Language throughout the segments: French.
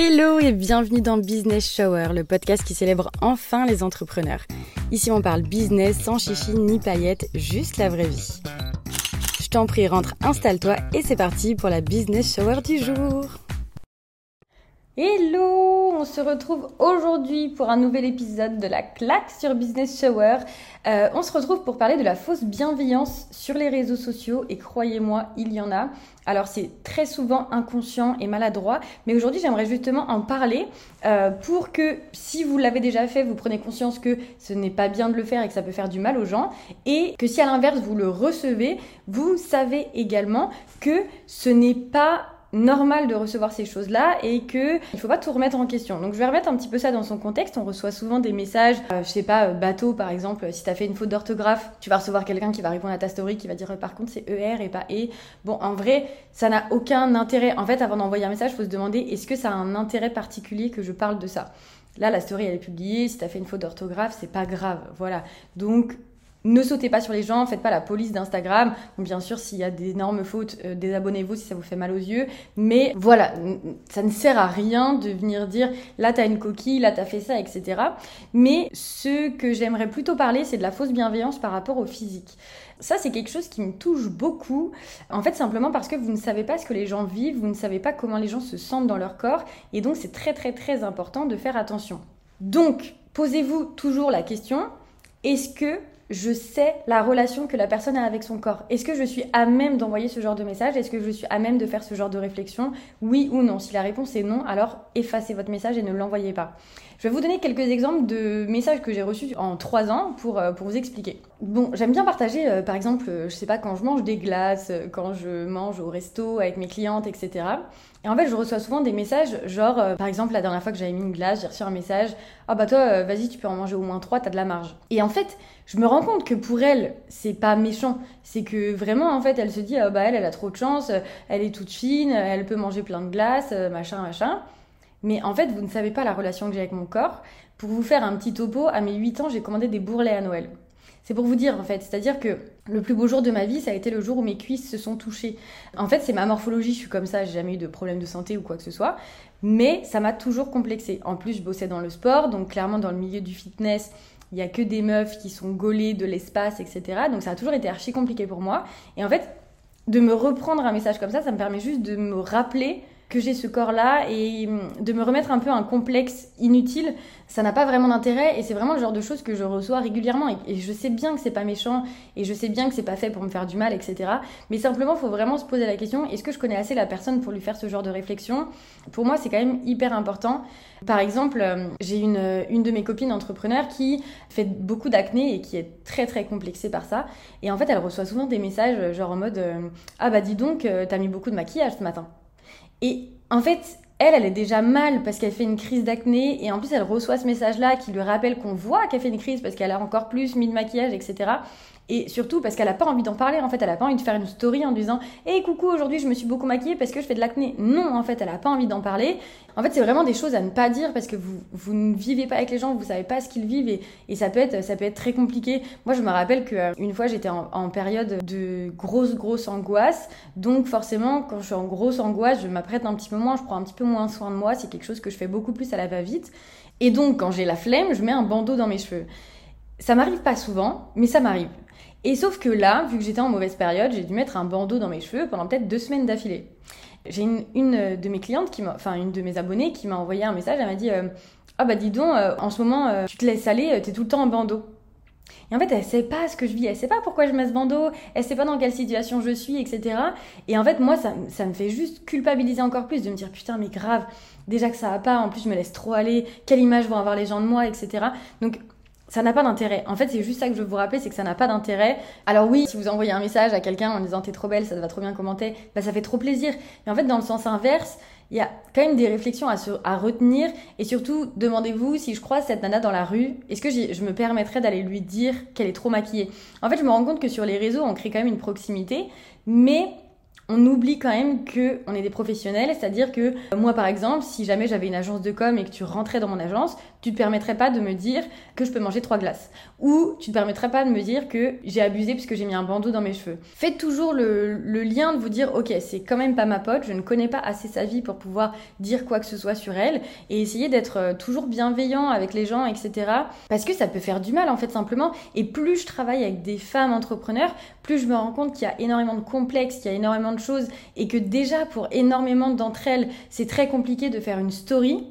Hello et bienvenue dans Business Shower, le podcast qui célèbre enfin les entrepreneurs. Ici on parle business sans chichi ni paillettes, juste la vraie vie. Je t'en prie, rentre, installe-toi et c'est parti pour la Business Shower du jour. Hello, on se retrouve aujourd'hui pour un nouvel épisode de la claque sur Business Shower. Euh, on se retrouve pour parler de la fausse bienveillance sur les réseaux sociaux et croyez-moi, il y en a. Alors c'est très souvent inconscient et maladroit, mais aujourd'hui j'aimerais justement en parler euh, pour que si vous l'avez déjà fait, vous prenez conscience que ce n'est pas bien de le faire et que ça peut faire du mal aux gens, et que si à l'inverse vous le recevez, vous savez également que ce n'est pas normal de recevoir ces choses-là et que il faut pas tout remettre en question. Donc je vais remettre un petit peu ça dans son contexte. On reçoit souvent des messages, euh, je sais pas, euh, bateau par exemple, si tu as fait une faute d'orthographe, tu vas recevoir quelqu'un qui va répondre à ta story qui va dire par contre c'est ER et pas E. Bon, en vrai, ça n'a aucun intérêt. En fait, avant d'envoyer un message, faut se demander est-ce que ça a un intérêt particulier que je parle de ça? Là, la story elle est publiée, si tu as fait une faute d'orthographe, c'est pas grave. Voilà. Donc ne sautez pas sur les gens, faites pas la police d'Instagram. Bien sûr, s'il y a d'énormes fautes, euh, désabonnez-vous si ça vous fait mal aux yeux. Mais voilà, ça ne sert à rien de venir dire là t'as une coquille, là t'as fait ça, etc. Mais ce que j'aimerais plutôt parler, c'est de la fausse bienveillance par rapport au physique. Ça, c'est quelque chose qui me touche beaucoup. En fait, simplement parce que vous ne savez pas ce que les gens vivent, vous ne savez pas comment les gens se sentent dans leur corps. Et donc, c'est très, très, très important de faire attention. Donc, posez-vous toujours la question, est-ce que je sais la relation que la personne a avec son corps. Est-ce que je suis à même d'envoyer ce genre de message? Est-ce que je suis à même de faire ce genre de réflexion? Oui ou non? Si la réponse est non, alors effacez votre message et ne l'envoyez pas. Je vais vous donner quelques exemples de messages que j'ai reçus en trois ans pour, euh, pour vous expliquer. Bon, j'aime bien partager, euh, par exemple, euh, je sais pas, quand je mange des glaces, quand je mange au resto avec mes clientes, etc. Et en fait, je reçois souvent des messages, genre, par exemple, la dernière fois que j'avais mis une glace, j'ai reçu un message, ah bah toi, vas-y, tu peux en manger au moins trois, t'as de la marge. Et en fait, je me rends compte que pour elle, c'est pas méchant. C'est que vraiment, en fait, elle se dit, ah bah elle, elle a trop de chance, elle est toute fine, elle peut manger plein de glaces, machin, machin. Mais en fait, vous ne savez pas la relation que j'ai avec mon corps. Pour vous faire un petit topo, à mes 8 ans, j'ai commandé des bourrelets à Noël. C'est pour vous dire en fait, c'est-à-dire que le plus beau jour de ma vie, ça a été le jour où mes cuisses se sont touchées. En fait, c'est ma morphologie, je suis comme ça, j'ai jamais eu de problème de santé ou quoi que ce soit, mais ça m'a toujours complexé. En plus, je bossais dans le sport, donc clairement dans le milieu du fitness, il y a que des meufs qui sont gaulées de l'espace, etc. Donc ça a toujours été archi compliqué pour moi. Et en fait, de me reprendre un message comme ça, ça me permet juste de me rappeler que j'ai ce corps-là et hum, de me remettre un peu un complexe inutile, ça n'a pas vraiment d'intérêt et c'est vraiment le genre de choses que je reçois régulièrement et, je sais bien que c'est pas méchant et je sais bien que c'est pas fait pour me faire du mal, etc. Mais simplement, faut vraiment se poser la question est-ce que je connais assez la personne pour lui faire ce genre de réflexion? Pour moi, c'est quand même hyper important. Par exemple, hum, j'ai une, une de mes copines entrepreneurs qui fait beaucoup d'acné et qui est très très complexée par ça. Et en fait, elle reçoit souvent des messages genre en mode hum, Ah bah dis donc, euh, t'as mis beaucoup de maquillage ce matin. Et en fait, elle, elle est déjà mal parce qu'elle fait une crise d'acné et en plus elle reçoit ce message-là qui lui rappelle qu'on voit qu'elle fait une crise parce qu'elle a encore plus mis de maquillage, etc. Et surtout parce qu'elle n'a pas envie d'en parler, en fait, elle n'a pas envie de faire une story en disant Hé coucou, aujourd'hui je me suis beaucoup maquillée parce que je fais de l'acné. Non, en fait, elle n'a pas envie d'en parler. En fait, c'est vraiment des choses à ne pas dire parce que vous, vous ne vivez pas avec les gens, vous savez pas ce qu'ils vivent et, ça, peut être, ça peut être très compliqué. Moi, je me rappelle qu'une fois j'étais en, en, période de grosse, grosse angoisse. Donc, forcément, quand je suis en grosse angoisse, je m'apprête un petit peu moins, je prends un petit peu moins soin de moi. C'est quelque chose que je fais beaucoup plus à la va-vite. Et donc, quand j'ai la flemme, je mets un bandeau dans mes cheveux. Ça m'arrive pas souvent, mais ça m'arrive. Et sauf que là, vu que j'étais en mauvaise période, j'ai dû mettre un bandeau dans mes cheveux pendant peut-être deux semaines d'affilée. J'ai une, de mes clientes, qui enfin une de mes abonnées, qui m'a envoyé un message, elle m'a dit euh, Ah bah dis donc, euh, en ce moment, euh, tu te laisses aller, t'es tout le temps en bandeau. Et en fait, elle sait pas ce que je vis, elle sait pas pourquoi je mets ce bandeau, elle sait pas dans quelle situation je suis, etc. Et en fait, moi, ça, ça me fait juste culpabiliser encore plus, de me dire putain, mais grave, déjà que ça va pas, en plus je me laisse trop aller, quelle image vont avoir les gens de moi, etc. Donc ça n'a pas d'intérêt. En fait, c'est juste ça que je veux vous rappeler, c'est que ça n'a pas d'intérêt. Alors oui, si vous envoyez un message à quelqu'un en disant t'es trop belle, ça te va trop bien commenter, bah ça fait trop plaisir. Mais en fait, dans le sens inverse, il y a quand même des réflexions à, retenir et surtout demandez-vous si je croise cette nana dans la rue, est-ce que je me permettrais d'aller lui dire qu'elle est trop maquillée? En fait, je me rends compte que sur les réseaux, on crée quand même une proximité, mais on oublie quand même que on est des professionnels, c'est-à-dire que euh, moi par exemple, si jamais j'avais une agence de com et que tu rentrais dans mon agence, tu te permettrais pas de me dire que je peux manger trois glaces ou tu te permettrais pas de me dire que j'ai abusé puisque j'ai mis un bandeau dans mes cheveux. Faites toujours le, le lien de vous dire ok c'est quand même pas ma pote, je ne connais pas assez sa vie pour pouvoir dire quoi que ce soit sur elle et essayer d'être euh, toujours bienveillant avec les gens etc. Parce que ça peut faire du mal en fait simplement et plus je travaille avec des femmes entrepreneurs, plus je me rends compte qu'il y a énormément de complexes, qu'il y a énormément de et que déjà pour énormément d'entre elles, c'est très compliqué de faire une story.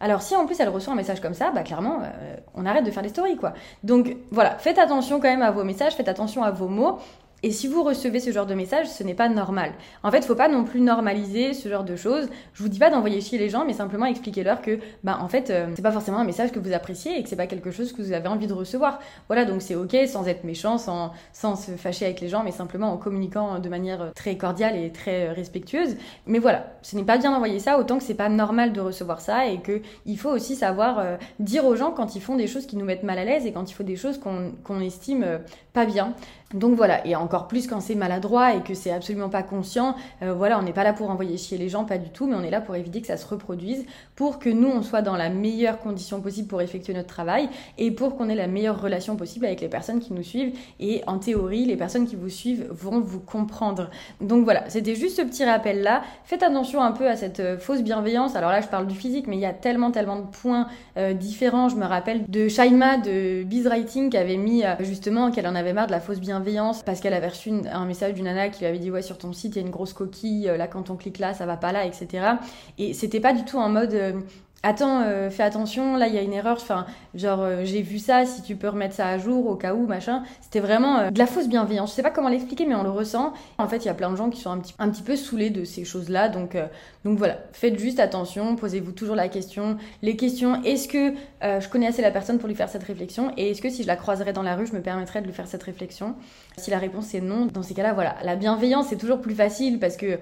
Alors si en plus elle reçoit un message comme ça, bah clairement, euh, on arrête de faire des stories quoi. Donc voilà, faites attention quand même à vos messages, faites attention à vos mots. Et si vous recevez ce genre de message, ce n'est pas normal. En fait, faut pas non plus normaliser ce genre de choses. Je vous dis pas d'envoyer chier les gens, mais simplement expliquez-leur que, bah, en fait, euh, c'est pas forcément un message que vous appréciez et que c'est pas quelque chose que vous avez envie de recevoir. Voilà, donc c'est ok, sans être méchant, sans, sans se fâcher avec les gens, mais simplement en communiquant de manière très cordiale et très respectueuse. Mais voilà, ce n'est pas bien d'envoyer ça, autant que c'est pas normal de recevoir ça et que il faut aussi savoir euh, dire aux gens quand ils font des choses qui nous mettent mal à l'aise et quand il faut des choses qu'on estime euh, pas bien. Donc voilà, et encore plus quand c'est maladroit et que c'est absolument pas conscient, euh, voilà, on n'est pas là pour envoyer chier les gens, pas du tout, mais on est là pour éviter que ça se reproduise, pour que nous, on soit dans la meilleure condition possible pour effectuer notre travail et pour qu'on ait la meilleure relation possible avec les personnes qui nous suivent. Et en théorie, les personnes qui vous suivent vont vous comprendre. Donc voilà, c'était juste ce petit rappel-là. Faites attention un peu à cette euh, fausse bienveillance. Alors là, je parle du physique, mais il y a tellement, tellement de points euh, différents. Je me rappelle de Shaima de Biz Writing qui avait mis justement qu'elle en avait marre de la fausse bienveillance parce qu'elle avait reçu un message d'une nana qui lui avait dit ouais sur ton site il y a une grosse coquille euh, là quand on clique là ça va pas là etc et c'était pas du tout en mode euh, attends, euh, fais attention, là il y a une erreur, enfin, genre euh, j'ai vu ça, si tu peux remettre ça à jour au cas où, machin. C'était vraiment euh, de la fausse bienveillance. Je sais pas comment l'expliquer, mais on le ressent. En fait, il y a plein de gens qui sont un petit, un petit peu saoulés de ces choses-là, donc, donc voilà, faites juste attention, posez-vous toujours la question. Les questions, est-ce que je connais assez la personne pour lui faire cette réflexion? Et est-ce que si je la croiserais dans la rue, je me permettrais de lui faire cette réflexion? Si la réponse est non, dans ces cas-là, voilà, la bienveillance c'est toujours plus facile parce que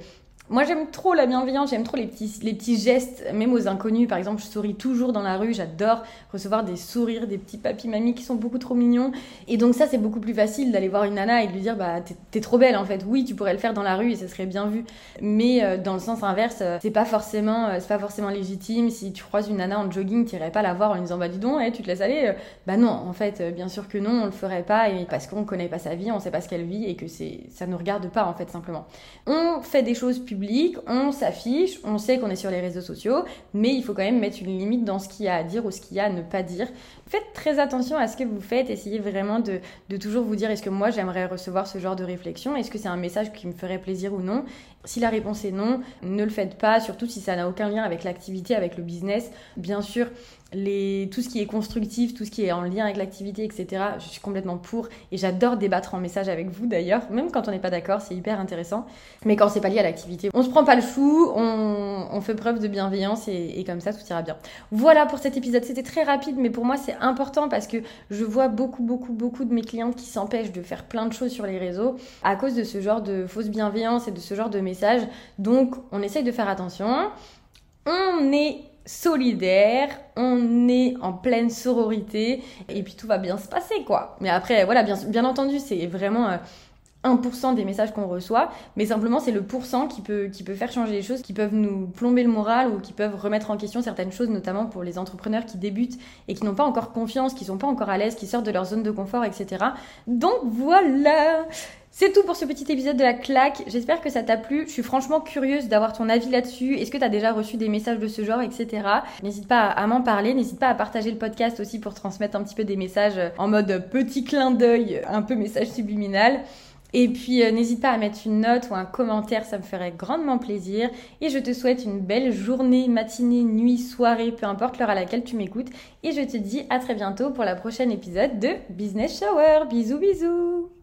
moi, j'aime trop la bienveillance, j'aime trop les petits, les petits gestes, même aux inconnus. Par exemple, je souris toujours dans la rue, j'adore recevoir des sourires des petits papis mamies qui sont beaucoup trop mignons. Et donc, ça, c'est beaucoup plus facile d'aller voir une nana et de lui dire, bah, t'es trop belle en fait. Oui, tu pourrais le faire dans la rue et ça serait bien vu. Mais euh, dans le sens inverse, euh, c'est pas forcément, euh, pas forcément légitime. Si tu croises une nana en jogging, t'irais pas la voir en lui disant, bah, dis donc, eh, tu te laisses aller. Bah, non, en fait, bien sûr que non, on le ferait pas et parce qu'on connaît pas sa vie, on sait pas ce qu'elle vit et que ça nous regarde pas en fait, simplement. On fait des choses publiques, on s'affiche, on sait qu'on est sur les réseaux sociaux, mais il faut quand même mettre une limite dans ce qu'il y a à dire ou ce qu'il y a à ne pas dire. Faites très attention à ce que vous faites, essayez vraiment de, toujours vous dire est-ce que moi j'aimerais recevoir ce genre de réflexion, est-ce que c'est un message qui me ferait plaisir ou non. Si la réponse est non, ne le faites pas, surtout si ça n'a aucun lien avec l'activité, avec le business. Bien sûr, tout ce qui est constructif, tout ce qui est en lien avec l'activité, etc. Je suis complètement pour et j'adore débattre en message avec vous d'ailleurs, même quand on n'est pas d'accord, c'est hyper intéressant. Mais quand c'est pas lié à l'activité, on se prend pas le chou, on, fait preuve de bienveillance et, et, comme ça tout ira bien. Voilà pour cet épisode, c'était très rapide, mais pour moi c'est important parce que je vois beaucoup, beaucoup, beaucoup de mes clientes qui s'empêchent de faire plein de choses sur les réseaux à cause de ce genre de fausse bienveillance et de ce genre de Donc on essaye de faire attention. On est solidaire, on est en pleine sororité et puis tout va bien se passer quoi. Mais après voilà, bien, bien entendu, c'est vraiment 1% euh, des messages qu'on reçoit, mais simplement c'est le pourcent qui peut, qui peut faire changer les choses, qui peuvent nous plomber le moral ou qui peuvent remettre en question certaines choses, notamment pour les entrepreneurs qui débutent et qui n'ont pas encore confiance, qui sont pas encore à l'aise, qui sortent de leur zone de confort, etc. Donc voilà c'est tout pour ce petit épisode de la claque. J'espère que ça t'a plu. Je suis franchement curieuse d'avoir ton avis là-dessus. Est-ce que tu as déjà reçu des messages de ce genre, etc. N'hésite pas à m'en parler. N'hésite pas à partager le podcast aussi pour transmettre un petit peu des messages en mode petit clin d'œil, un peu message subliminal. Et puis euh, n'hésite pas à mettre une note ou un commentaire, ça me ferait grandement plaisir. Et je te souhaite une belle journée, matinée, nuit, soirée, peu importe l'heure à laquelle tu m'écoutes. Et je te dis à très bientôt pour la prochaine épisode de Business Shower. Bisous bisous